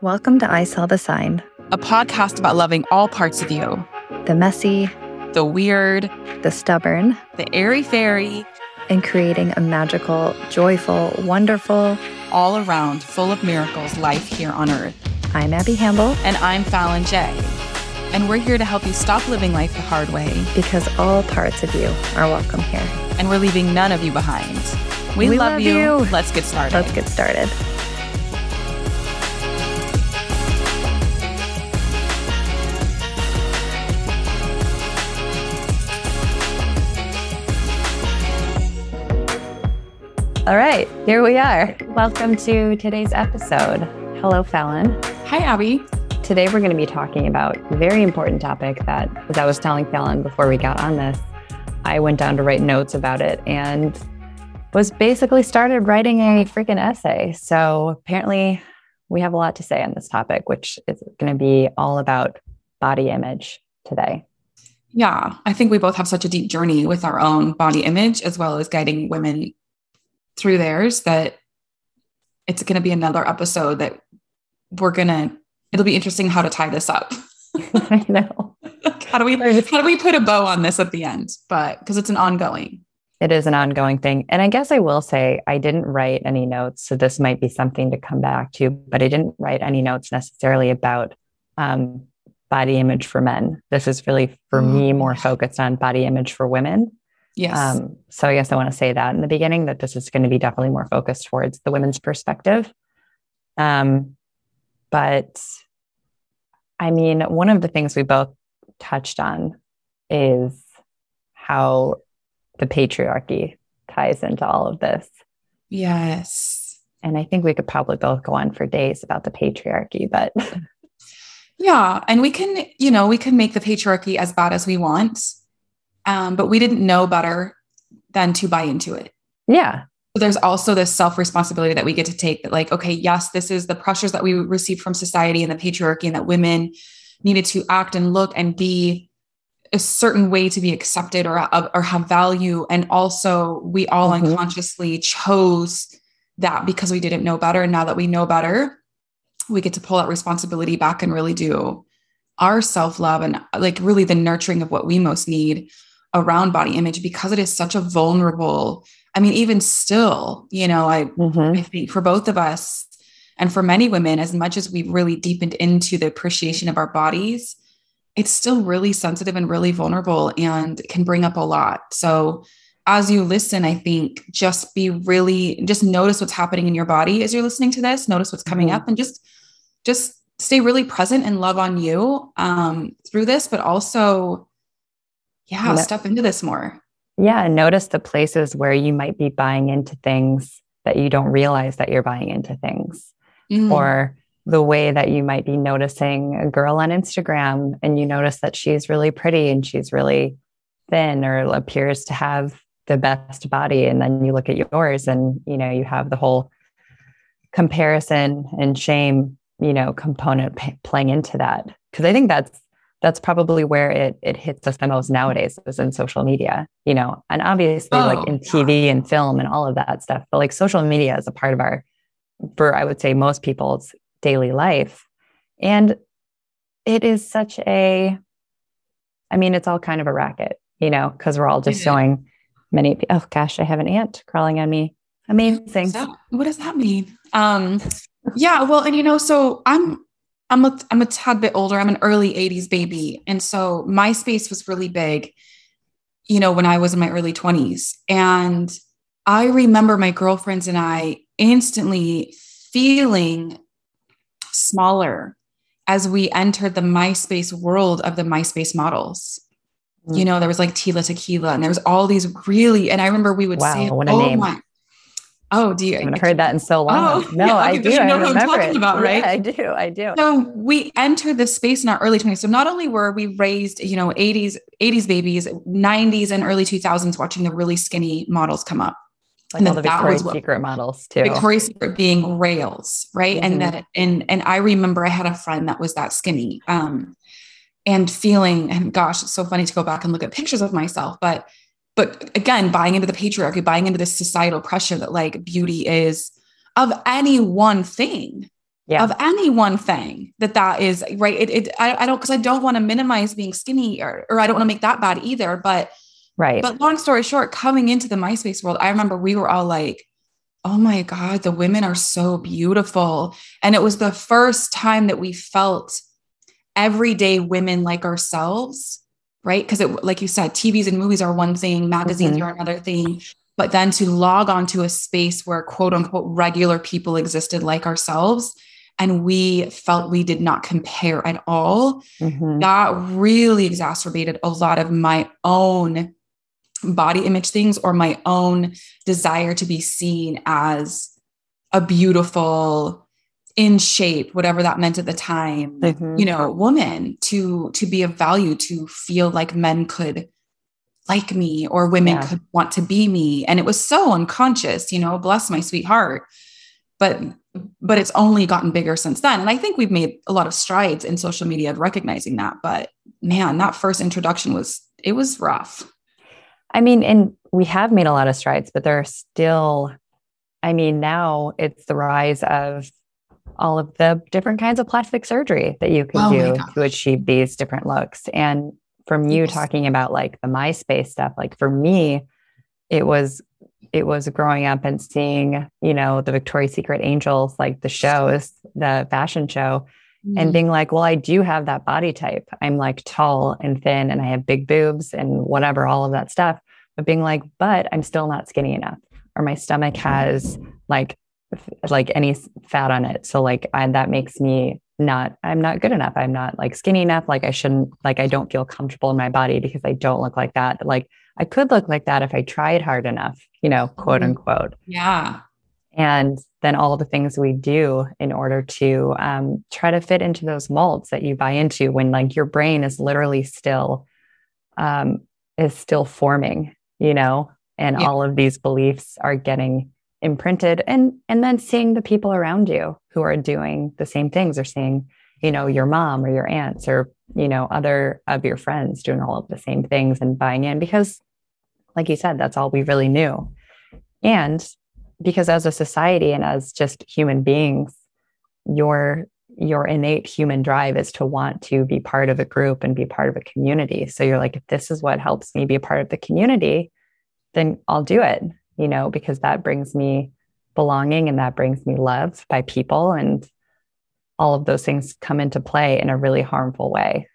Welcome to I Saw the Sign, a podcast about loving all parts of you the messy, the weird, the stubborn, the airy fairy, and creating a magical, joyful, wonderful, all around, full of miracles life here on earth. I'm Abby Hambell. And I'm Fallon Jaye. And we're here to help you stop living life the hard way. Because all parts of you are welcome here. And we're leaving none of you behind. We, We love, love you. you. Let's get started. Let's get started. All right, here we are. Welcome to today's episode. Hello, Fallon. Hi, Abby. Today, we're going to be talking about a very important topic that, as I was telling Fallon before we got on this, I went down to write notes about it and was basically started writing a freaking essay. So apparently, we have a lot to say on this topic, which is going to be all about body image today. Yeah, I think we both have such a deep journey with our own body image as well as guiding women through theirs that it's going to be another episode that we're going to it'll be interesting how to tie this up. I know. how do we how do we put a bow on this at the end? But because it's an ongoing. It is an ongoing thing. And I guess I will say I didn't write any notes. So this might be something to come back to, but I didn't write any notes necessarily about um, body image for men. This is really, for me, more focused on body image for women. Yes. Um, so I guess I want to say that in the beginning that this is going to be definitely more focused towards the women's perspective. Um, but I mean, one of the things we both touched on is how the patriarchy ties into all of this. yes. And I think we could probably both go on for days about the patriarchy, but Yeah, and we can, you know, we can make the patriarchy as bad as we want, um, but we didn't know better than to buy into it. yeah, But there's also this self responsibility that we get to take. That, like, okay, yes, this is the pressures that we receive from society and the patriarchy, and that women needed to act and look and be a certain way to be accepted or or have value, and also we all Mhm. unconsciously chose that because we didn't know better. And now that we know better, we get to pull that responsibility back and really do our self love and like really the nurturing of what we most need around body image because it is such a vulnerable. I mean, even still, you know, I Mhm. I think for both of us and for many women, as much as we've really deepened into the appreciation of our bodies, it's still really sensitive and really vulnerable and can bring up a lot. So, as you listen, I think just be really, just notice what's happening in your body as you're listening to this, notice what's coming Mhm. up, and just, just stay really present and love on you um, through this, but also, yeah, No- step into this more. Yeah, notice the places where you might be buying into things that you don't realize that you're buying into things, Mm. or the way that you might be noticing a girl on Instagram and you notice that she's really pretty and she's really thin or appears to have the best body and then you look at yours and you know you have the whole comparison and shame you know component p- playing into that. Because i think that's that's probably where it it hits us the most nowadays is in social media you know and obviously Oh, like in tv and film and all of that stuff but like social media is a part of our for i would say most people's daily life and it is such a i mean it's all kind of a racket you know because we're all just is. showing many oh gosh i have an ant crawling on me amazing that- what does that mean? Um, yeah, well, and you know, so I'm I'm a I'm a tad bit older. I'm an early 80s baby. And so MySpace was really big, you know, when I was in my early 20s. And I remember my girlfriends and I instantly feeling smaller as we entered the MySpace world of the MySpace models. Mm. You know, there was like Tila Tequila, and there was all these really, and I remember we would Wow, say, what a "Oh name. my, oh, do you?" I haven't heard that in so long. Oh, no, yeah, I okay, do. you I what I'm remember talking it. about, right? Yeah, I do. I do. So we entered this space in our early 20s. So not only were we raised, you know, 80s, 80s babies, 90s and early 2000s watching the really skinny models come up. Like all the Victoria's Secret models too. Victoria's Secret being rails, right? Mhm. And that and and I remember I had a friend that was that skinny. Um and feeling, and gosh, it's so funny to go back and look at pictures of myself, but but again, buying into the patriarchy, buying into this societal pressure that like beauty is of any one thing yeah. of any one thing that that is right. It, it I, I don't because I don't want to minimize being skinny or or I don't want to make that bad either. But right. But long story short, coming into the MySpace world, I remember we were all like, "Oh my god, the women are so beautiful," and it was the first time that we felt everyday women like ourselves right because it like you said tvs and movies are one thing magazines mm-hmm. are another thing but then to log onto a space where quote unquote regular people existed like ourselves and we felt we did not compare at all, mm-hmm. that really exacerbated a lot of my own body image things or my own desire to be seen as a beautiful in shape whatever that meant at the time mm-hmm. you know woman to to be of value to feel like men could like me or women yeah. could want to be me. And it was so unconscious you know bless my sweetheart. But but it's only gotten bigger since then. And i think we've made a lot of strides in social media of recognizing that. But man that first introduction was it was rough i mean and we have made a lot of strides but there are still i mean now it's the rise of all of the different kinds of plastic surgery that you can oh do to achieve these different looks. And from you yes. talking about like the myspace stuff like for me it was it was growing up and seeing, you know, the Victoria's Secret Angels, like the shows, the fashion show, mm-hmm. and being like, well, I do have that body type. I'm like tall and thin and I have big boobs and whatever, all of that stuff. But being like, but I'm still not skinny enough, or my stomach has like, like any fat on it. So like I, that makes me not i'm not good enough i'm not like skinny enough like i shouldn't like i don't feel comfortable in my body because i don't look like that like i could look like that if i tried hard enough you know quote mm-hmm. unquote yeah and then all the things we do in order to um, try to fit into those molds that you buy into when like your brain is literally still um, is still forming you know and yeah. all of these beliefs are getting imprinted and and then seeing the people around you who are doing the same things or seeing you know your mom or your aunts or you know other of your friends doing all of the same things and buying in because like you said that's all we really knew and because as a society and as just human beings your your innate human drive is to want to be part of a group and be part of a community so you're like if this is what helps me be a part of the community then I'll do it you know, because that brings me belonging and that brings me love by people. And all of those things come into play in a really harmful way.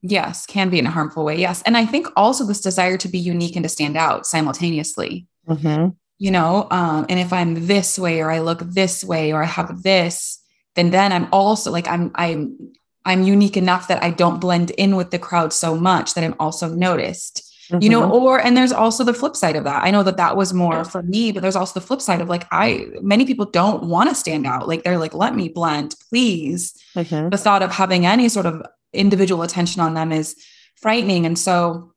Yes, can be in a harmful way. Yes. And I think also this desire to be unique and to stand out simultaneously. Mm-hmm. You know, um, and if I'm this way or I look this way or I have this, then then I'm also like I'm I'm I'm unique enough that I don't blend in with the crowd so much that I'm also noticed mm-hmm. you know mm-hmm. or and there's also the flip side of that i know that that was more for me but there's also the flip side of like i many people don't want to stand out like they're like let me blend please mm-hmm. the thought of having any sort of individual attention on them is frightening and so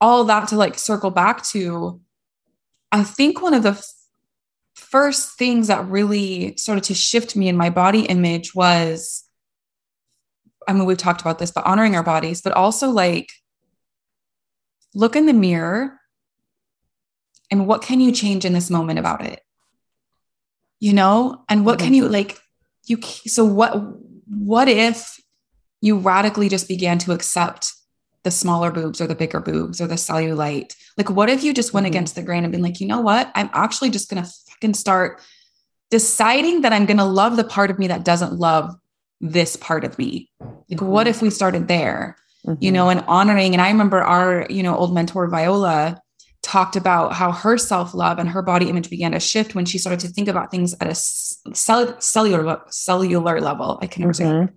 all that to like circle back to i think one of the f- first things that really started to shift me in my body image was I mean, we've talked about this, but honoring our bodies, but also like look in the mirror and what can you change in this moment about it? You know? And what can you like you so what what if you radically just began to accept the smaller boobs or the bigger boobs or the cellulite like what if you just went mm-hmm. against the grain and been like you know what i'm actually just gonna fucking start deciding that i'm gonna love the part of me that doesn't love this part of me like mm-hmm. what if we started there mm-hmm. you know, and honoring. And I remember our, you know, old mentor Viola talked about how her self love and her body image began to shift when she started to think about things at a cell- cellular cellular level. I can mm-hmm. say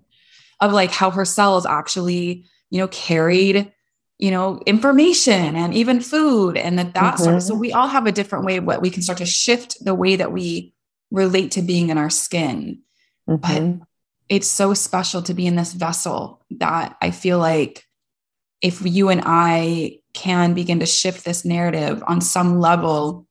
of like how her cells actually, you know, carried you know information and even food and that that mm-hmm. sort of so mm-hmm. we all have a different way of what we can start to shift the way that we relate to being in our skin mm-hmm. but it's so special to be in this vessel that I feel like if you and I can begin to shift this narrative on some level,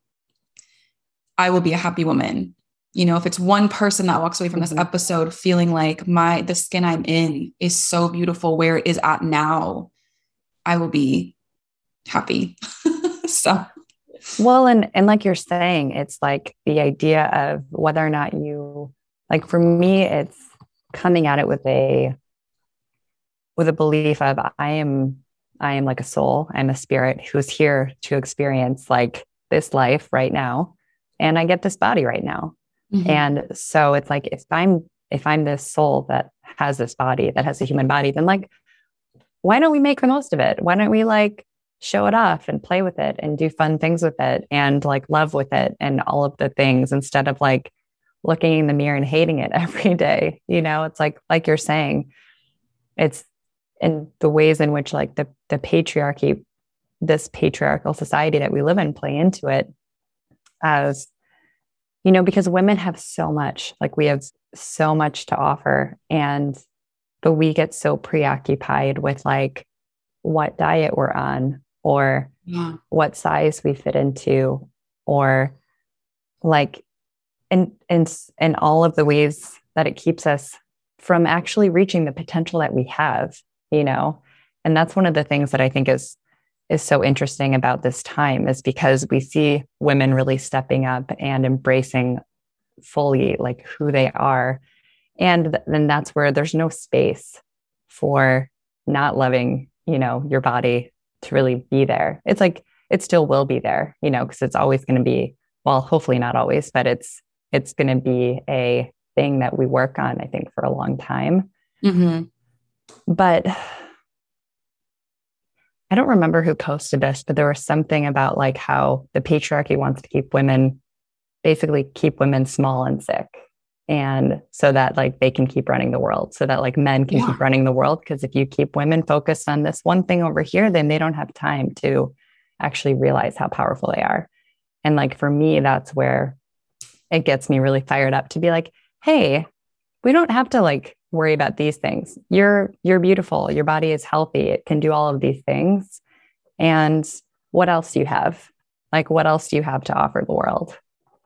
I will be a happy woman. You know, if it's one person that walks away from this mm-hmm. episode feeling like my the skin I'm in is so beautiful where it is at now, I will be happy. so Well, and and like you're saying, it's like the idea of whether or not you like for me, it's coming at it with a with a belief of I am I am like a soul, I'm a spirit who's here to experience like this life right now. And I get this body right now. Mm-hmm. And so it's like if I'm if I'm this soul that has this body, that has a human body, then like why don't we make the most of it? Why don't we like show it off and play with it and do fun things with it and like love with it and all of the things instead of like looking in the mirror and hating it every day. You know, it's like like you're saying, it's in the ways in which like the the patriarchy, this patriarchal society that we live in play into it as you know, because women have so much, like we have so much to offer. And but we get so preoccupied with like what diet we're on or yeah. what size we fit into or like and and and all of the ways that it keeps us from actually reaching the potential that we have you know and that's one of the things that i think is is so interesting about this time is because we see women really stepping up and embracing fully like who they are. And then that's where there's no space for not loving you know your body to really be there. It's like it still will be there you know because it's always going to be well hopefully not always but it's it's going to be a thing that we work on i think for a long time. Mm-hmm. but i don't remember who posted this but there was something about like how the patriarchy wants to keep women basically keep women small and sick and so that like they can keep running the world so that like men can yeah. keep running the world because if you keep women focused on this one thing over here then they don't have time to actually realize how powerful they are and like for me that's where it gets me really fired up to be like hey we don't have to like worry about these things you're you're beautiful your body is healthy it can do all of these things and what else do you have like what else do you have to offer the world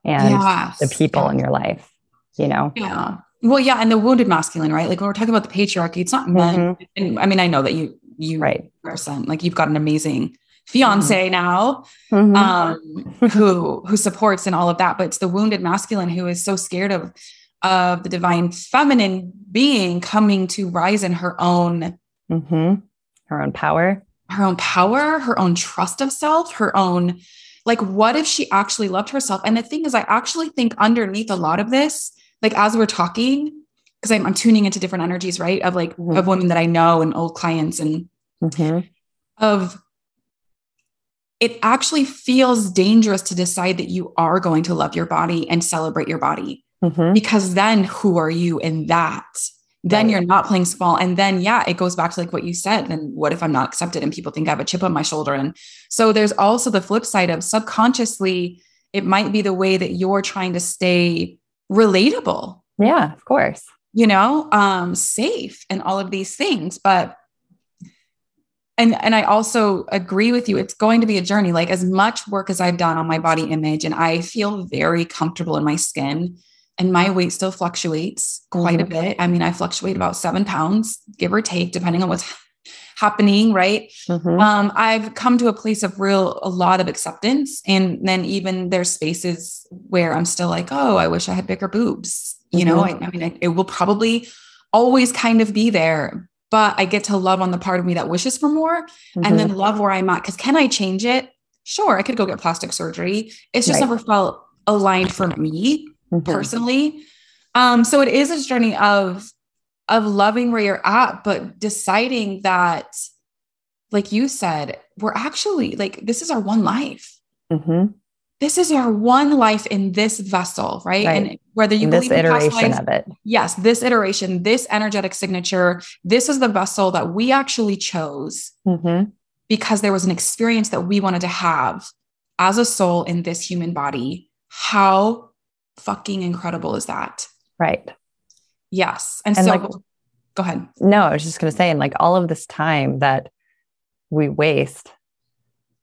and yes. the people yeah. in your life you know? Yeah. Well, yeah. And the wounded masculine, right? Like when we're talking about the patriarchy, it's not men. Mm-hmm. And I mean, I know that you, you right. person, like you've got an amazing fiance mm-hmm. now, mm-hmm. um, who, who supports and all of that, but it's the wounded masculine who is so scared of, of the divine feminine being coming to rise in her own, mm-hmm. her own power, her own power, her own trust of self, her own, like, what if she actually loved herself? And the thing is, I actually think underneath a lot of this like as we're talking, because I'm, I'm, tuning into different energies, right? Of like mm-hmm. of women that I know and old clients and mm-hmm. of it actually feels dangerous to decide that you are going to love your body and celebrate your body. Mm-hmm. Because then who are you in that? Then right. you're not playing small. And then, yeah, it goes back to like what you said. And what if I'm not accepted and people think I have a chip on my shoulder? And so there's also the flip side of subconsciously, it might be the way that you're trying to stay relatable. Yeah, of course. You know, um, safe and all of these things. But and and I also agree with you. It's going to be a journey. Like as much work as I've done on my body image, and I feel very comfortable in my skin. And my weight still fluctuates quite mm-hmm. a bit. I mean, I fluctuate about seven pounds, give or take, depending on what's happening, right? Mm-hmm. Um, I've come to a place of real, a lot of acceptance. And then even there's spaces where I'm still like, oh, I wish I had bigger boobs. You mm-hmm. know, I, I mean, I, it will probably always kind of be there, but I get to love on the part of me that wishes for more mm-hmm. and then love where I'm at. Cause can I change it? Sure, I could go get plastic surgery. It's just right. never felt aligned for me mm-hmm. personally. Um, so it is a journey of of loving where you're at, but deciding that, like you said, we're actually like, this is our one life. Mm-hmm. This is our one life in this vessel, right? right. And whether you in believe this iteration life, of it, yes, this iteration, this energetic signature, this is the vessel that we actually chose mm-hmm. because there was an experience that we wanted to have as a soul in this human body. How fucking incredible is that? Right. Yes. And, and so like, go ahead. No, I was just going to say, and like all of this time that we waste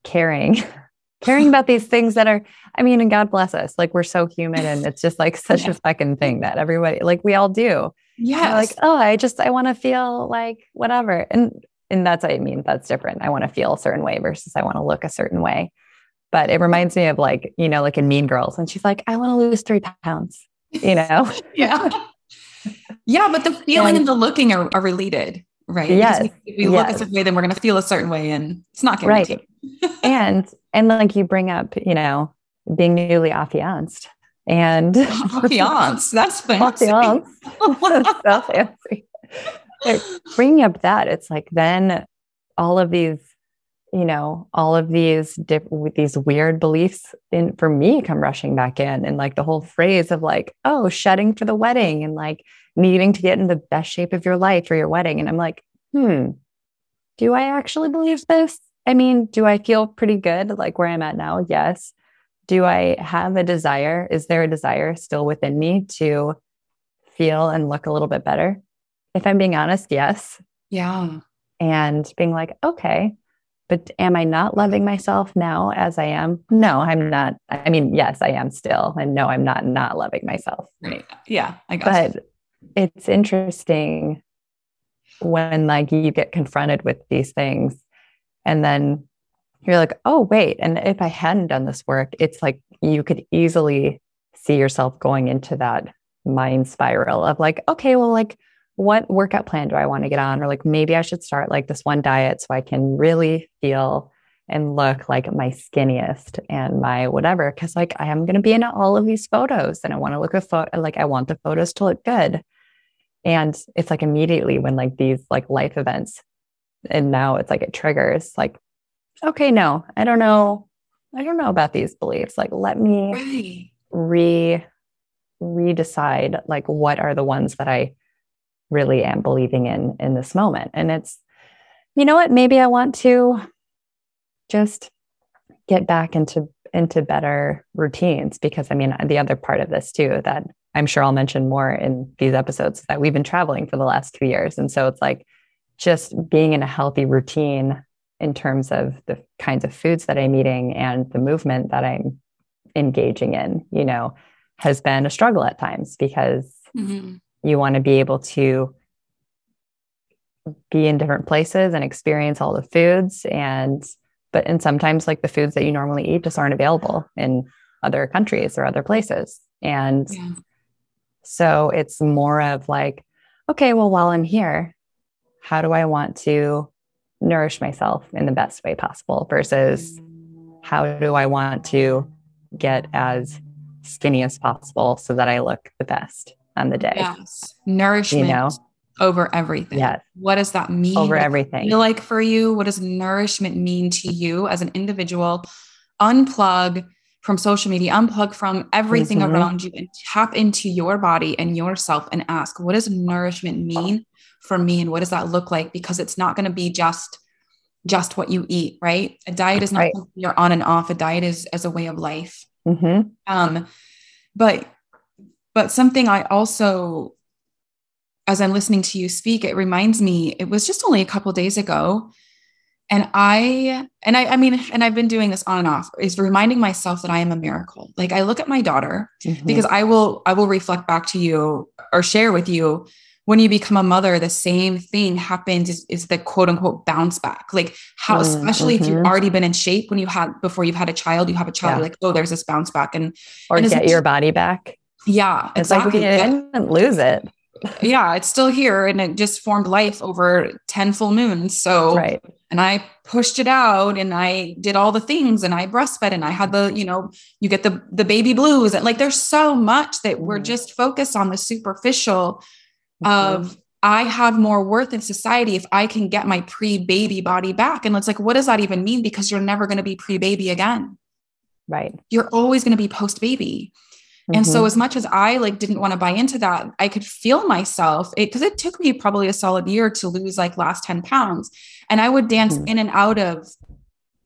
caring, caring about these things that are, I mean, and God bless us. Like we're so human and it's just like such yeah. a fucking thing that everybody, like we all do. Yeah. Like, oh, I just, I want to feel like whatever. And, and that's, I mean, that's different. I want to feel a certain way versus I want to look a certain way. But it reminds me of like, you know, like in Mean Girls, and she's like, I want to lose three pounds, you know? yeah. Yeah, but the feeling and, and the looking are, are related, right? Yes. If we look yes. a certain way, then we're going to feel a certain way, and it's not guaranteed. Right. and and like you bring up, you know, being newly affianced, and affianced. That's fancy. Affianced. so fancy. bringing up that, it's like then all of these you know all of these diff- these weird beliefs in for me come rushing back in. And like the whole phrase of like oh shedding for the wedding and like needing to get in the best shape of your life for your wedding. And i'm like hmm do i actually believe this? I mean do i feel pretty good like where i'm at now? Yes. Do i have a desire? Is there a desire still within me to feel and look a little bit better? If i'm being honest yes. Yeah. And being like okay but am I not loving myself now as I am? No, I'm not. I mean, yes, I am still. And no, I'm not not loving myself. Right. Yeah. I got but you. it's interesting when like you get confronted with these things and then you're like, oh, wait. And if I hadn't done this work, it's like you could easily see yourself going into that mind spiral of like, okay, well, like, what workout plan do I want to get on? Or like maybe I should start like this one diet so I can really feel and look like my skinniest and my whatever. Cause like I am going to be in all of these photos and I want to look a photo, like I want the photos to look good. And it's like immediately when like these like life events and now it's like it triggers like, okay, no, I don't know. I don't know about these beliefs. Like let me re redecide like what are the ones that I really am believing in in this moment. And it's, you know what, maybe I want to just get back into into better routines because I mean the other part of this too that I'm sure I'll mention more in these episodes that we've been traveling for the last 2 years. And so it's like just being in a healthy routine in terms of the kinds of foods that I'm eating and the movement that I'm engaging in, you know, has been a struggle at times because mm-hmm you want to be able to be in different places and experience all the foods and but and sometimes like the foods that you normally eat just aren't available in other countries or other places and yeah. so it's more of like okay well while i'm here how do i want to nourish myself in the best way possible versus how do i want to get as skinny as possible so that i look the best on the day. Yes. Nourishment you know? over everything. Yes. What does that mean? Over everything. Feel like for you, what does nourishment mean to you as an individual? Unplug from social media, unplug from everything mm-hmm. around you and tap into your body and yourself and ask, what does nourishment mean for me? And what does that look like? Because it's not going to be just just what you eat, right? A diet is not right. you're on and off. A diet is as a way of life. Mm-hmm. Um, but but something I also, as I'm listening to you speak, it reminds me, it was just only a couple days ago. And I, and I, I mean, and I've been doing this on and off, is reminding myself that I am a miracle. Like I look at my daughter mm-hmm. because I will, I will reflect back to you or share with you when you become a mother, the same thing happens is, is the quote unquote bounce back. Like how, mm, especially mm-hmm. if you've mm-hmm. already been in shape when you had before you've had a child, you have a child, yeah. like, oh, there's this bounce back. And or and get your body back. Yeah, it's exactly. like we didn't lose it. Yeah, it's still here and it just formed life over 10 full moons. So, right. And I pushed it out and I did all the things and I breastfed and I had the, you know, you get the the baby blues and like there's so much that we're mm-hmm. just focused on the superficial mm-hmm. of I have more worth in society if I can get my pre-baby body back. And it's like, what does that even mean? Because you're never going to be pre-baby again. Right. You're always going to be post-baby. Mm-hmm. And so mm-hmm. as much as I like didn't want to buy into that, I could feel myself because it, it, took me probably a solid year to lose like last 10 pounds. And I would dance mm-hmm. in and out of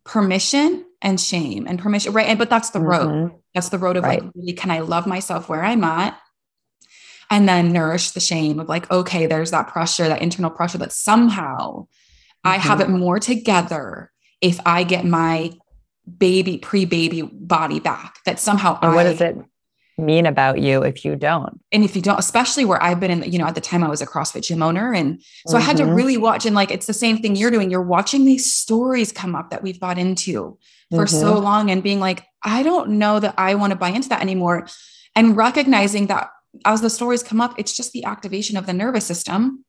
permission and shame and permission. Right. And but that's the road. Mm-hmm. That's the road of right. like, really, can I love myself where I'm at? And then nourish the shame of like, okay, there's that pressure, that internal pressure that somehow I have it mm-hmm. more together if I get my baby, pre-baby body back. That somehow and I, what is it? Mean about you if you don't. And if you don't, especially where I've been in, you know, at the time I was a CrossFit gym owner. And so mm-hmm. I had to mm-hmm. really watch and like, it's the same thing you're doing. You're watching these stories come up that we've bought into for mm-hmm. so long and being like, I don't know that I want to buy into that anymore. And recognizing that as the stories come up, it's just the activation of the nervous system.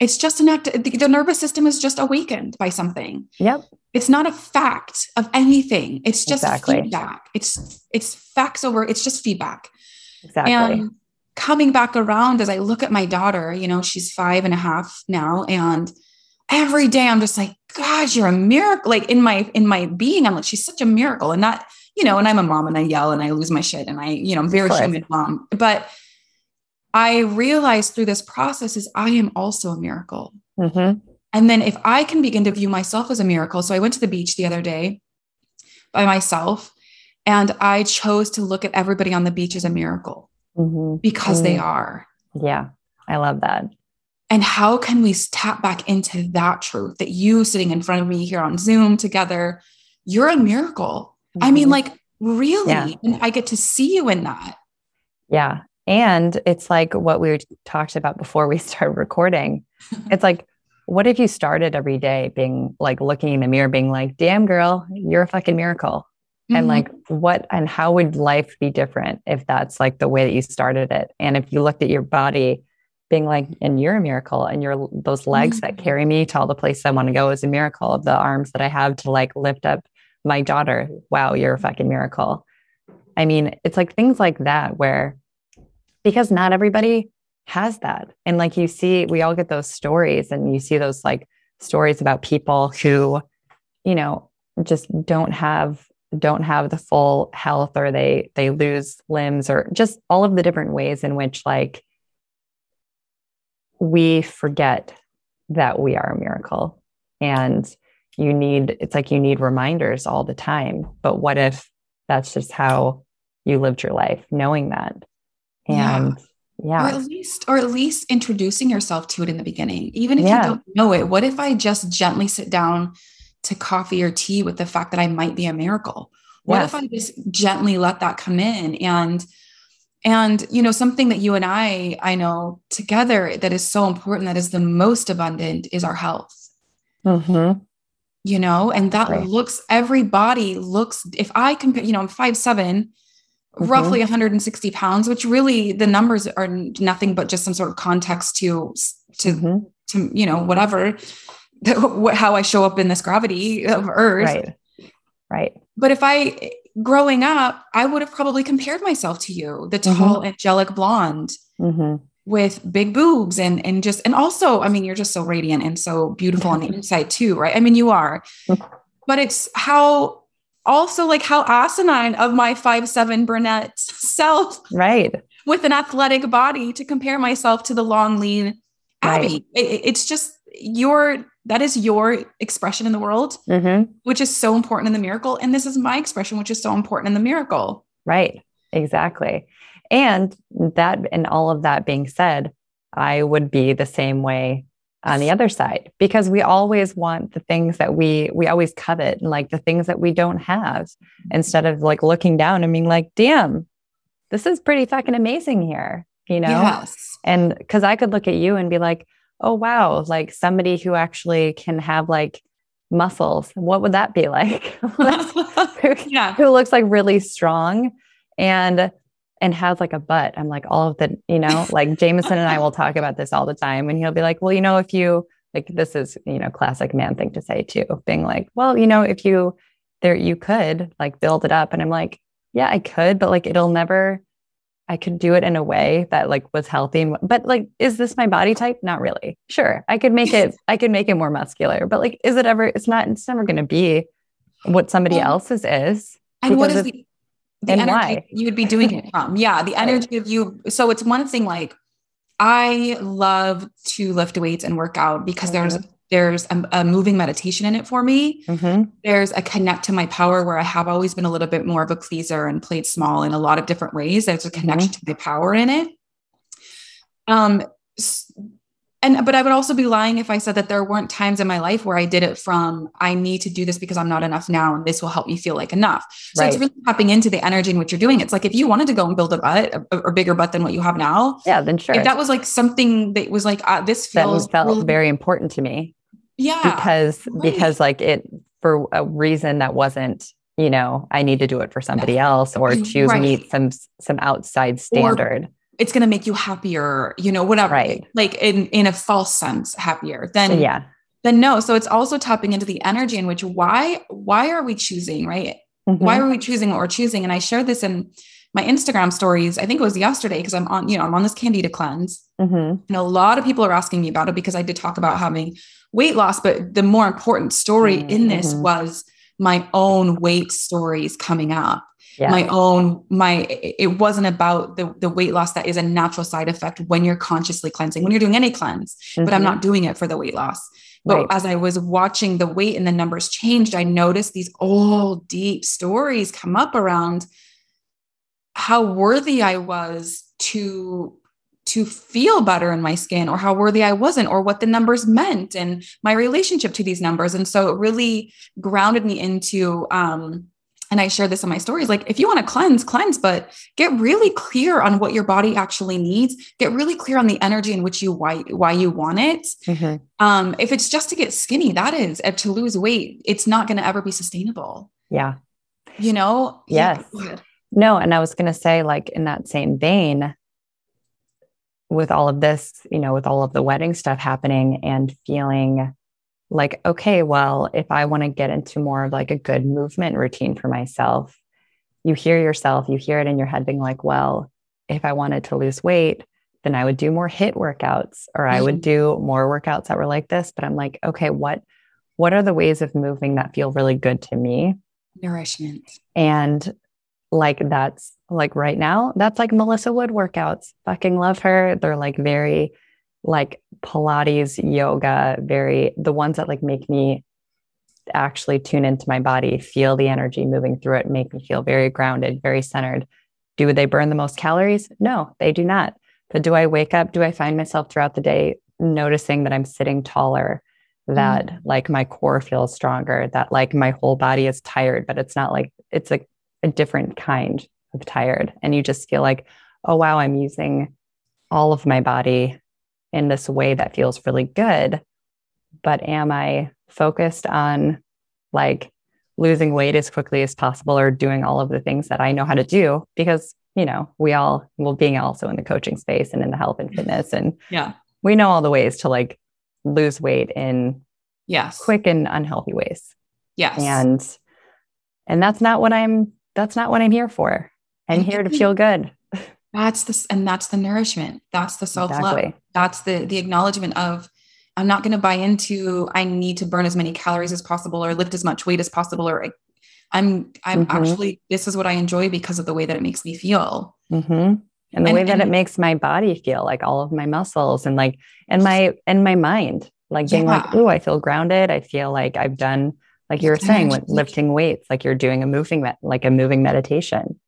It's just an act, the, the nervous system is just awakened by something. Yep. It's not a fact of anything. It's just exactly. feedback. It's it's facts over, it's just feedback. Exactly. And coming back around as I look at my daughter, you know, she's five and a half now. And every day I'm just like, God, you're a miracle. Like in my in my being, I'm like, she's such a miracle. And not, you know, and I'm a mom and I yell and I lose my shit and I, you know, I'm very human mom. But I realized through this process is I am also a miracle. Mm-hmm. And then if I can begin to view myself as a miracle. So I went to the beach the other day by myself and I chose to look at everybody on the beach as a miracle mm-hmm. because mm-hmm. they are. Yeah, I love that. And how can we tap back into that truth that you sitting in front of me here on Zoom together, you're a miracle. I mean, mm-hmm. like, really? Yeah. And I get to see you in that. Yeah. And it's like what we talked about before we started recording. it's like, what if you started every day being like looking in the mirror, being like, damn girl, you're a fucking miracle. Mm-hmm. And like, what and how would life be different if that's like the way that you started it? And if you looked at your body being like, and you're a miracle, and your those legs mm-hmm. that carry me to all the places I want to go is a miracle. Of the arms that I have to like lift up my daughter, wow, you're a fucking miracle. I mean, it's like things like that where because not everybody has that. And like you see, we all get those stories and you see those like stories about people who, you know, just don't have don't have the full health or they they lose limbs or just all of the different ways in which like we forget that we are a miracle. And you need it's like you need reminders all the time. But what if that's just how you lived your life knowing that and yeah. yeah. Or at least, or at least introducing yourself to it in the beginning, even if yeah. you don't know it. What if I just gently sit down to coffee or tea with the fact that I might be a miracle? What yes. if I just gently let that come in and and you know something that you and I I know together that is so important that is the most abundant is our health. Mm-hmm. You know, and that right. looks everybody looks if I compare, you know, I'm five seven mm-hmm. roughly 160 pounds, which really the numbers are nothing but just some sort of context to to mm-hmm. to you know whatever how I show up in this gravity of Earth. Right. Right. But if I growing up, I would have probably compared myself to you, the mm-hmm. tall, mm-hmm. angelic blonde. Mm-hmm. With big boobs and and just and also, I mean, you're just so radiant and so beautiful on the inside too, right? I mean, you are, but it's how also like how asinine of my five seven brunette self right. with an athletic body to compare myself to the long lean abby. Right. it, it's just your that is your expression in the world mm-hmm. which is so important in the miracle. And this is my expression which is so important in the miracle. Right. Exactly. And that and all of that being said i would be the same way on the other side because we always want the things that we we always covet and like the things that we don't have mm-hmm. instead of like looking down and being like damn this is pretty fucking amazing here you know? Yes. and because i could look at you and be like oh wow like somebody who actually can have like muscles. What would that be like? Who, yeah. who looks like really strong? And and has like a butt. I'm like, all of the, you know, like Jameson and I will talk about this all the time. And he'll be like, well, you know, if you like, this is, you know, classic man thing to say too, being like, well, you know, if you there, you could like build it up. And I'm like, yeah, I could, but like, it'll never, I could do it in a way that like was healthy. And, but like, is this my body type? Not really. Sure. I could make it, I could make it more muscular, but like, is it ever, it's not, it's never going to be what somebody else's is. And what is the, the and energy why? you would be doing it from. Yeah, the energy of you. So it's one thing like I love to lift weights and work out because mm-hmm. there's there's a, a, moving meditation in it for me. Mm-hmm. There's a connect to my power where I have always been a little bit more of a pleaser and played small in a lot of different ways. There's a connection mm-hmm. to my power in it. Um, and but I would also be lying if I said that there weren't times in my life where I did it from I need to do this because I'm not enough now and this will help me feel like enough. So right. it's really tapping into the energy in what you're doing. It's like if you wanted to go and build a butt, a, a bigger butt than what you have now. Yeah, then sure. If that was like something that was like uh, this feels that felt really- very important to me. Yeah. Because right. because like it for a reason that wasn't you know i need to do it for somebody else or to right. meet some some outside standard or it's going to make you happier, you know, whatever. Right. Like in in a false sense, happier. Then yeah. Then no. So it's also tapping into the energy in which why why are we choosing, right? Mm-hmm. Why are we choosing what we're choosing? And I shared this in my Instagram stories. I think it was yesterday because I'm on, you know, I'm on this candida cleanse. Mm-hmm. And a lot of people are asking me about it because I did talk about having weight loss, but the more important story mm-hmm. in this mm-hmm. was my own weight stories coming up yeah. my own my it wasn't about the the weight loss that is a natural side effect when you're consciously cleansing when you're doing any cleanse mm-hmm. but i'm not doing it for the weight loss but right. as i was watching the weight and the numbers changed i noticed these old deep stories come up around how worthy i was to to feel better in my skin or how worthy I wasn't or what the numbers meant and my relationship to these numbers. And so it really grounded me into um, and I share this in my stories like if you want to cleanse cleanse but get really clear on what your body actually needs. Get really clear on the energy in which you why why you want it. Mm-hmm. um if it's just to get skinny that is if to lose weight it's not going to ever be sustainable. Yeah. You know? Yes. yeah. no and i was going to say like in that same vein with all of this you know with all of the wedding stuff happening and feeling like, okay, well, if I want to get into more of like a good movement routine for myself, you hear yourself, you hear it in your head being like, well, if I wanted to lose weight, then I would do more hit workouts or I would mm-hmm. do more workouts that were like this. But I'm like, okay, what what are the ways of moving that feel really good to me? Nourishment. And like that's like right now, that's like Melissa Wood workouts. Fucking love her. They're like very like Pilates, yoga, very the ones that like make me actually tune into my body, feel the energy moving through it, make me feel very grounded, very centered. Do they burn the most calories? No, they do not. But do I wake up? Do I find myself throughout the day noticing that I'm sitting taller, that mm. like my core feels stronger, that like my whole body is tired, but it's not like it's like a different kind of tired. And you just feel like, oh, wow, I'm using all of my body in this way that feels really good. But am I focused on like losing weight as quickly as possible or doing all of the things that I know how to do? Because, you know, we all, well, being also in the coaching space and in the health and fitness, and yeah, we know all the ways to like lose weight in yes quick and unhealthy ways. Yes. And, and that's not what I'm, that's not what I'm here for. I'm here to feel good. That's this, and that's the nourishment. That's the self love. Exactly. That's the the acknowledgement of I'm not going to buy into I need to burn as many calories as possible or lift as much weight as possible or I'm I'm mm-hmm. actually this is what I enjoy because of the way that it makes me feel. Mm-hmm. And the and, way that and, it makes my body feel, like all of my muscles and like and my and my mind, like being yeah. like, oh, I feel grounded. I feel like I've done, like you were saying, with lifting weights, like you're doing a moving, like a moving meditation.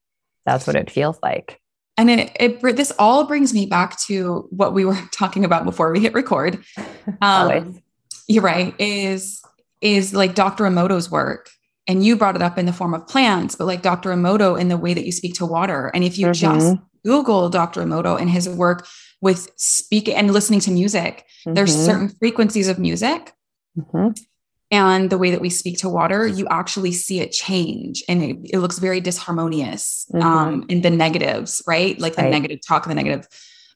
That's what it feels like and it, it this all brings me back to what we were talking about before we hit record um, you're right is is like dr emoto's work and you brought it up in the form of plants but like dr emoto in the way that you speak to water and if you mm-hmm. just google dr emoto and his work with speaking and listening to music mm-hmm. there's certain frequencies of music mm-hmm and the way that we speak to water, you actually see it change and it, it looks very disharmonious mm-hmm. um, in the negatives, right? Like the right. negative talk, the negative,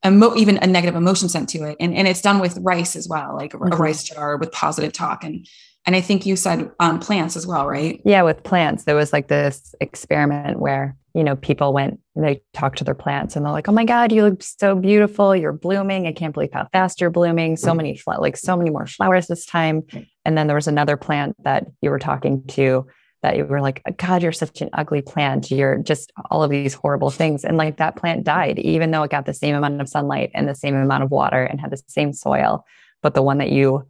emo- even a negative emotion sent to it. And, and it's done with rice as well, like mm-hmm. a rice jar with positive talk. And, and I think you said um, plants as well, right? Yeah, with plants, there was like this experiment where you know, people went, they talked to their plants and they're like, oh my God, you look so beautiful. You're blooming. I can't believe how fast you're blooming. So many, like so many more flowers this time. And then there was another plant that you were talking to that you were like, God, you're such an ugly plant. You're just all of these horrible things. And like that plant died, even though it got the same amount of sunlight and the same amount of water and had the same soil. But the one that you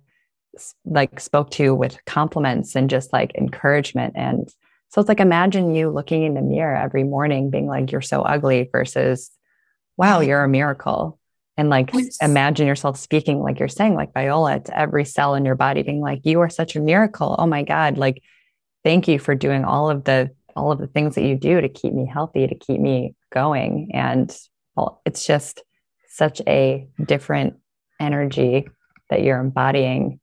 like spoke to with compliments and just like encouragement and so it's like imagine you looking in the mirror every morning being like, you're so ugly versus, wow, you're a miracle. And like imagine yourself speaking like you're saying like viola to every cell in your body being like you are such a miracle. Oh my god like thank you for doing all of the all of the things that you do to keep me healthy to keep me going. And well, it's just such a different energy that you're embodying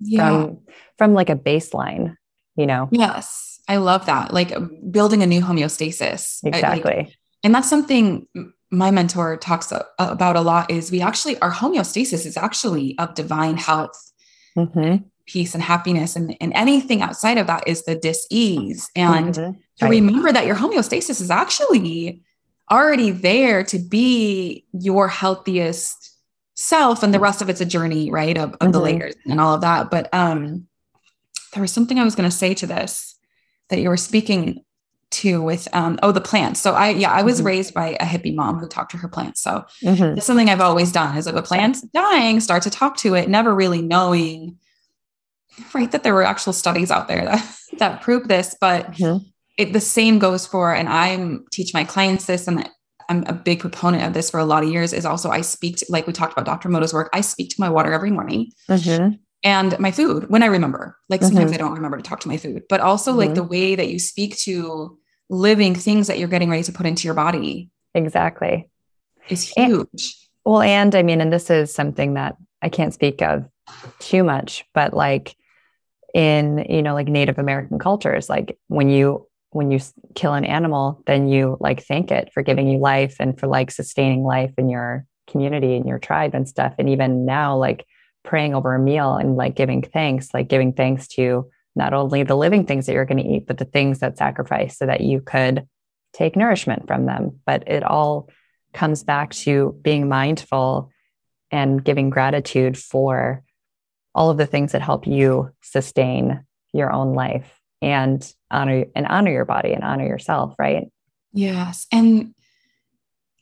yeah. from from like a baseline you know? Yes. I love that. Like building a new homeostasis. Exactly like, and that's something my mentor talks about a lot is we actually our homeostasis is actually of divine health mm-hmm. peace and happiness and, and anything outside of that is the dis-ease and mm-hmm. to right. remember that your homeostasis is actually already there to be your healthiest self and the rest of it's a journey right of, of mm-hmm. the layers and all of that but um there was something i was going to say to this that you were speaking to with um oh the plants so i yeah i was mm-hmm. raised by a hippie mom who talked to her plants so mm-hmm. it's something i've always done is if a plant's dying start to talk to it never really knowing right that there were actual studies out there that that prove this but mm-hmm. it the same goes for and i'm teach my clients this and i'm a big proponent of this for a lot of years is also i speak to like we talked about dr Emoto's work i speak to my water every morning mm-hmm and my food when I remember. Like sometimes mm-hmm. I don't remember to talk to my food, but also mm-hmm. like the way that you speak to living things that you're getting ready to put into your body. Exactly. Is huge. And, well, and I mean, and this is something that I can't speak of too much, but like in, you know, like Native American cultures, like when you when you kill an animal, then you like thank it for giving you life and for like sustaining life in your community and your tribe and stuff. And even now, like praying over a meal and like giving thanks, like giving thanks to not only the living things that you're going to eat, but the things that sacrifice so that you could take nourishment from them. But it all comes back to being mindful and giving gratitude for all of the things that help you sustain your own life and honor and honor your body and honor yourself, right? Yes. And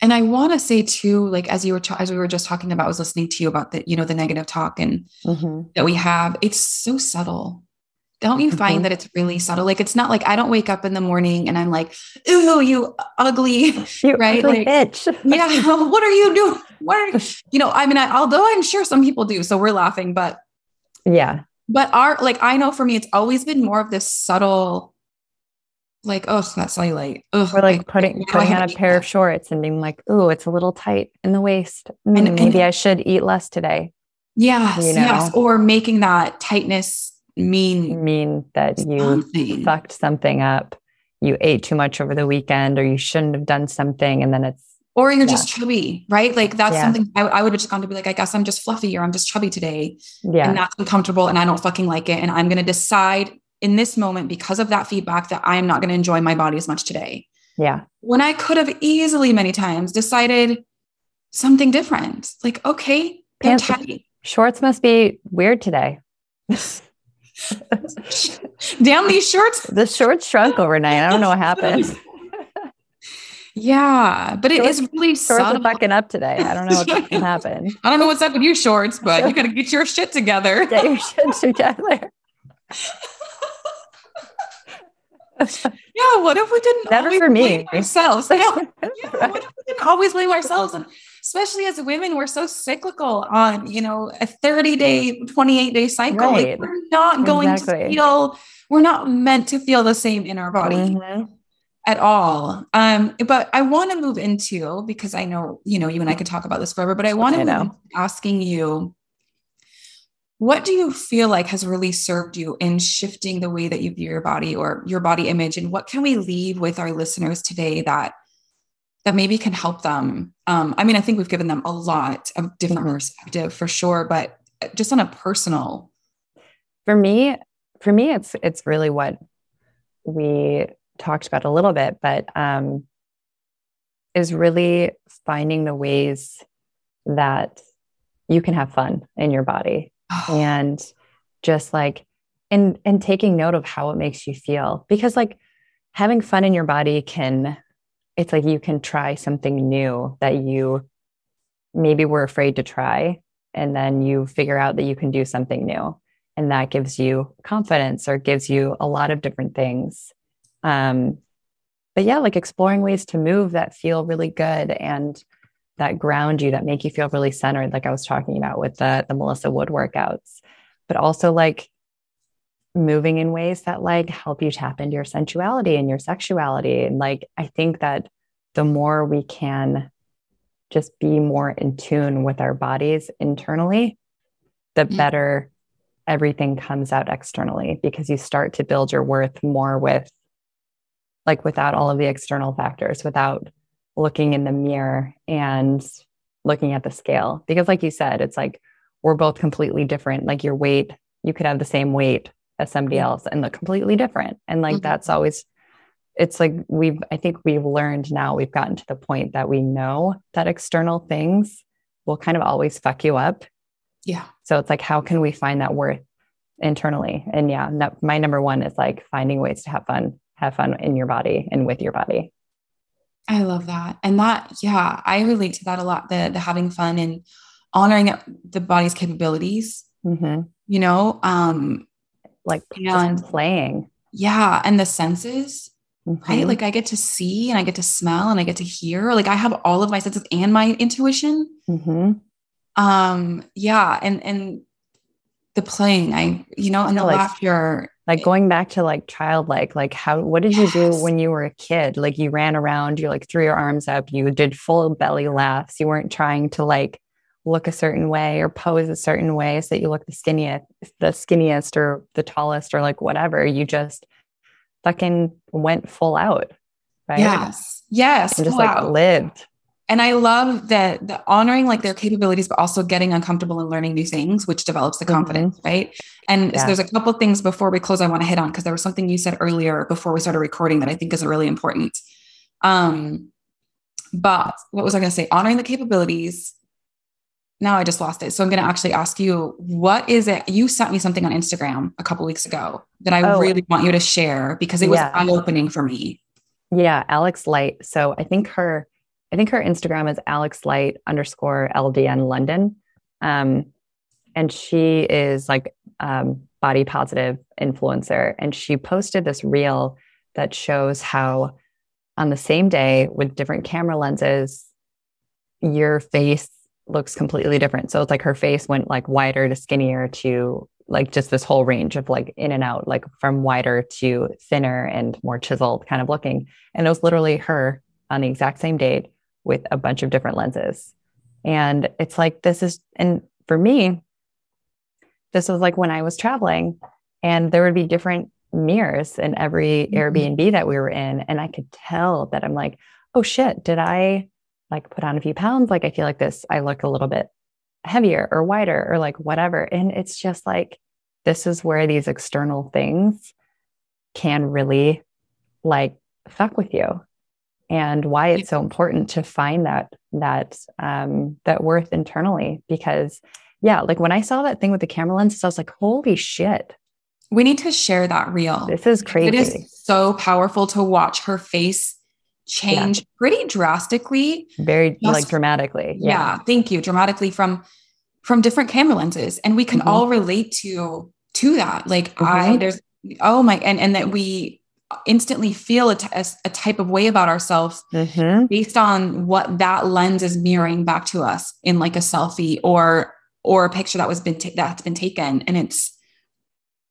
and I want to say too, like as you were as we were just talking about, I was listening to you about the you know the negative talk and mm-hmm. that we have. It's so subtle. Don't you mm-hmm. find that it's really subtle? Like it's not like I don't wake up in the morning and I'm like, "Ooh, you ugly," you right? Ugly like, bitch. yeah. What are you doing? What are you? you know? I mean, I, although I'm sure some people do, so we're laughing, but yeah. But our like, I know for me, it's always been more of this subtle like, oh, that cellulite. Ugh, or like putting putting on a pair that. of shorts and being like, oh, it's a little tight in the waist. Mm, and, maybe and, I should eat less today. Yes, you know? yes. Or making that tightness mean mean that you something. fucked something up. You ate too much over the weekend, or you shouldn't have done something, and then it's or you're yeah. just chubby, right? Like that's yeah. something I, I, would have just gone to be like, I guess I'm just fluffy or I'm just chubby today. Yeah. And that's uncomfortable and I don't fucking like it. And I'm going to decide in this moment because of that feedback that I am not going to enjoy my body as much today. Yeah. When I could have easily many times decided something different. Like, okay, Pants, shorts must be weird today. Damn these shorts. The shorts shrunk overnight. I don't know what happened. Yeah, but it shorts, is really shorts subtle. are fucking up today. I don't know what happened. I don't know what's up with you shorts, but you gotta get your shit together. Get your shit together yeah, what if we didn't never for me ourselves? Yeah, yeah what if we didn't always blame ourselves? And especially as women, we're so cyclical on you know a 30 day, 28 day cycle. Right. Like, we're not going exactly. to feel, we're not meant to feel the same in our body. Mm-hmm. At all. Um, but I want to move into because I know, you know, you and I could talk about this forever, but I want to be asking you what do you feel like has really served you in shifting the way that you view your body or your body image? And what can we leave with our listeners today that that maybe can help them? Um, I mean, I think we've given them a lot of different mm-hmm. perspective for sure, but just on a personal. For me, for me, it's it's really what we talked about a little bit, but um, is really finding the ways that you can have fun in your body and just like and and taking note of how it makes you feel because like having fun in your body can it's like you can try something new that you maybe were afraid to try and then you figure out that you can do something new. And that gives you confidence or gives you a lot of different things. Um but yeah like exploring ways to move that feel really good and that ground you that make you feel really centered like i was talking about with the the melissa wood workouts but also like moving in ways that like help you tap into your sensuality and your sexuality. And like i think that the more we can just be more in tune with our bodies internally the mm. better everything comes out externally because you start to build your worth more with like without all of the external factors without looking in the mirror and looking at the scale. Because like you said it's like we're both completely different. Like your weight you could have the same weight as somebody else and look completely different and like mm-hmm. that's always it's like we've i think we've learned now we've gotten to the point that we know that external things will kind of always fuck you up yeah so it's like how can we find that worth internally and yeah no, my number one is like finding ways to have fun have fun in your body and with your body I love that. And that, yeah, I relate to that a lot. The the having fun and honoring the body's capabilities. Mm-hmm. You know, um, like and playing. Yeah, and the senses. Mm-hmm. Right? Like I get to see and I get to smell and I get to hear. Like I have all of my senses and my intuition. Mm-hmm. Um, yeah, and and the playing, I, you know, and the like, laughter like going back to like childlike like how what did yes. you do when you were a kid like you ran around you like threw your arms up you did full belly laughs you weren't trying to like look a certain way or pose a certain way so that you look the skinniest the skinniest or the tallest or like whatever you just fucking went full out right yes yes and just like lived and I love that the honoring like their capabilities, but also getting uncomfortable and learning new things, which develops the mm-hmm. confidence, mm-hmm. right? And yeah. so there's a couple things before we close I want to hit on because there was something you said earlier before we started recording that I think is really important. Um, but what was I going to say? Honoring the capabilities. Now I just lost it. So I'm going to actually ask you, what is it? You sent me something on Instagram a couple weeks ago that I oh. really want you to share because it was yeah. eye opening for me. Yeah, Alex Light. So I think her I think her Instagram is Alex Light underscore LDN London. Um, and she is like um, body positive influencer. And she posted this reel that shows how on the same day with different camera lenses, your face looks completely different. So it's like her face went like wider to skinnier to like just this whole range of like in and out, like from wider to thinner and more chiseled kind of looking. And it was literally her on the exact same date with a bunch of different lenses. And it's like, this is, and for me, this was like when I was traveling and there would be different mirrors in every mm-hmm. Airbnb that we were in. And I could tell that I'm like, oh shit, did I like put on a few pounds? Like, I feel like this, I look a little bit heavier or wider or like whatever. And it's just like, this is where these external things can really like fuck with you and why it's so important to find that that um, that worth internally because yeah like when i saw that thing with the camera lenses i was like holy shit we need to share that reel this is crazy it is so powerful to watch her face change yeah. pretty drastically very Just, like dramatically yeah. yeah. thank you dramatically from from different camera lenses and we can mm-hmm. all relate to to that like mm-hmm. i there's oh my and and that we instantly feel a, t- a type of way about ourselves mm-hmm. based on what that lens is mirroring back to us in like a selfie or or a picture that was been ta- that's been taken and it's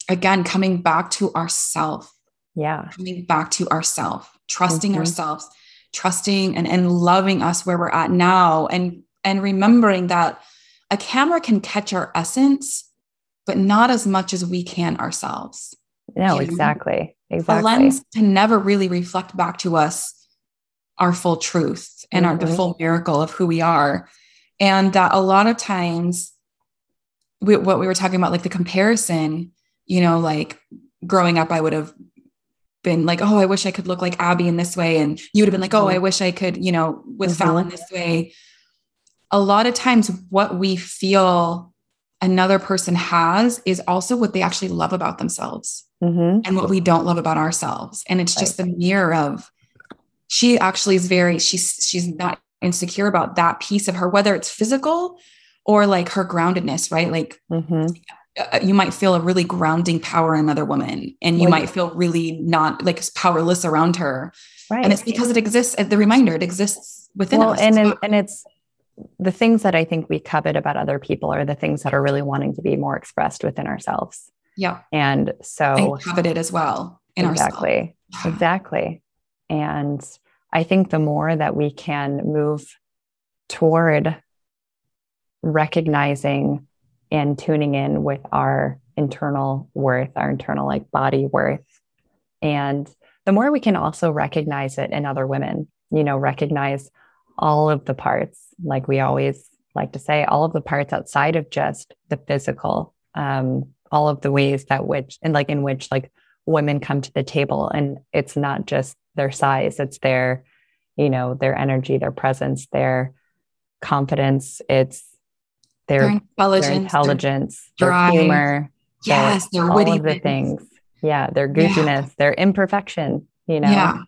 again coming back to ourself yeah coming back to ourself trusting mm-hmm. ourselves trusting and, and loving us where we're at now and and remembering that a camera can catch our essence but not as much as we can ourselves no exactly Exactly. A lens can never really reflect back to us our full truth and mm-hmm. our the mm-hmm. full miracle of who we are. And that a lot of times, we, what we were talking about, like the comparison, you know, like growing up, I would have been like, oh, I wish I could look like Abby in this way. And you would have been like, oh, I wish I could, you know, with mm-hmm. Fallon this way. A lot of times, what we feel another person has is also what they actually love about themselves mm-hmm. and what we don't love about ourselves. And it's just right. the mirror of she actually is very, she's, she's not insecure about that piece of her, whether it's physical or like her groundedness, right? Like mm-hmm. Uh, you might feel a really grounding power in another woman and you might feel really not like powerless around her. Right. And it's because it exists, as the reminder, it exists within well, us. And, and it's, the things that I think we covet about other people are the things that are really wanting to be more expressed within ourselves. Yeah. And so and coveted as well in exactly, ourselves. Exactly. And I think the more that we can move toward recognizing and tuning in with our internal worth, our internal like body worth. And the more we can also recognize it in other women, you know, recognize all of the parts, like we always like to say, all of the parts outside of just the physical, um, all of the ways that which and like in which like women come to the table and it's not just their size, it's their, you know, their energy, their presence, their confidence, it's their, their intelligence, their, intelligence, their, their humor, yes, their, all of the things. Yeah, their goofiness, yeah. their imperfection, you know, yeah.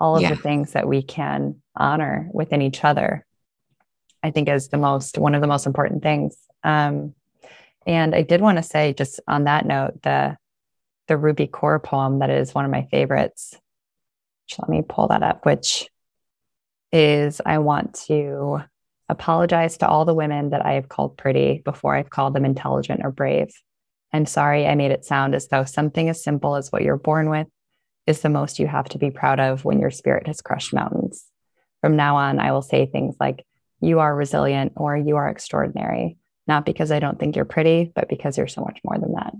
all of yeah. the things that we can honor within each other. I think is the most one of the most important things. Um, and I did want to say, just on that note, the the Rupi Kaur poem that is one of my favorites. Let me pull that up, which is I want to apologize to all the women that I have called pretty before I've called them intelligent or brave. I'm sorry I made it sound as though something as simple as what you're born with is the most you have to be proud of when your spirit has crushed mountains. From now on, I will say things like, you are resilient or you are extraordinary, not because I don't think you're pretty, but because you're so much more than that.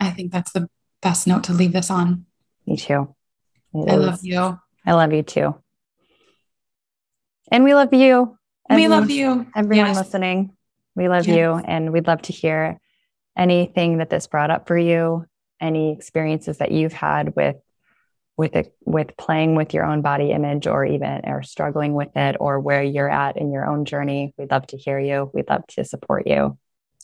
I think that's the best note to leave this on. Me too. It I is. love you. I love you too. And we love you. we love you. Everyone yes. listening. We love yes. you. And we'd love to hear anything that this brought up for you, any experiences that you've had with with it with playing with your own body image or even or struggling with it or where you're at in your own journey. We'd love to hear you. We'd love to support you.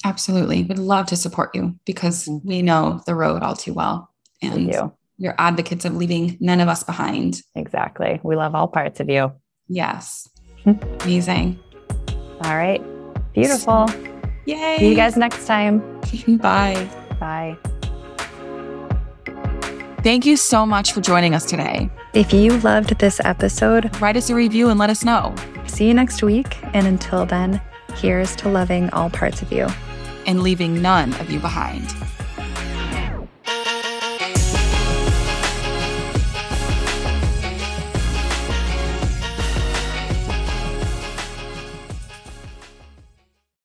Absolutely. We'd love to support you because mm-hmm. we know the road all too well. And we you're advocates of leaving none of us behind. Exactly. We love all parts of you. Yes. Hmm. Amazing. All right. Beautiful. Yay. See you guys next time. Bye. Bye. Thank you so much for joining us today. If you loved this episode, write us a review and let us know. See you next week. And until then, here's to loving all parts of you and leaving none of you behind.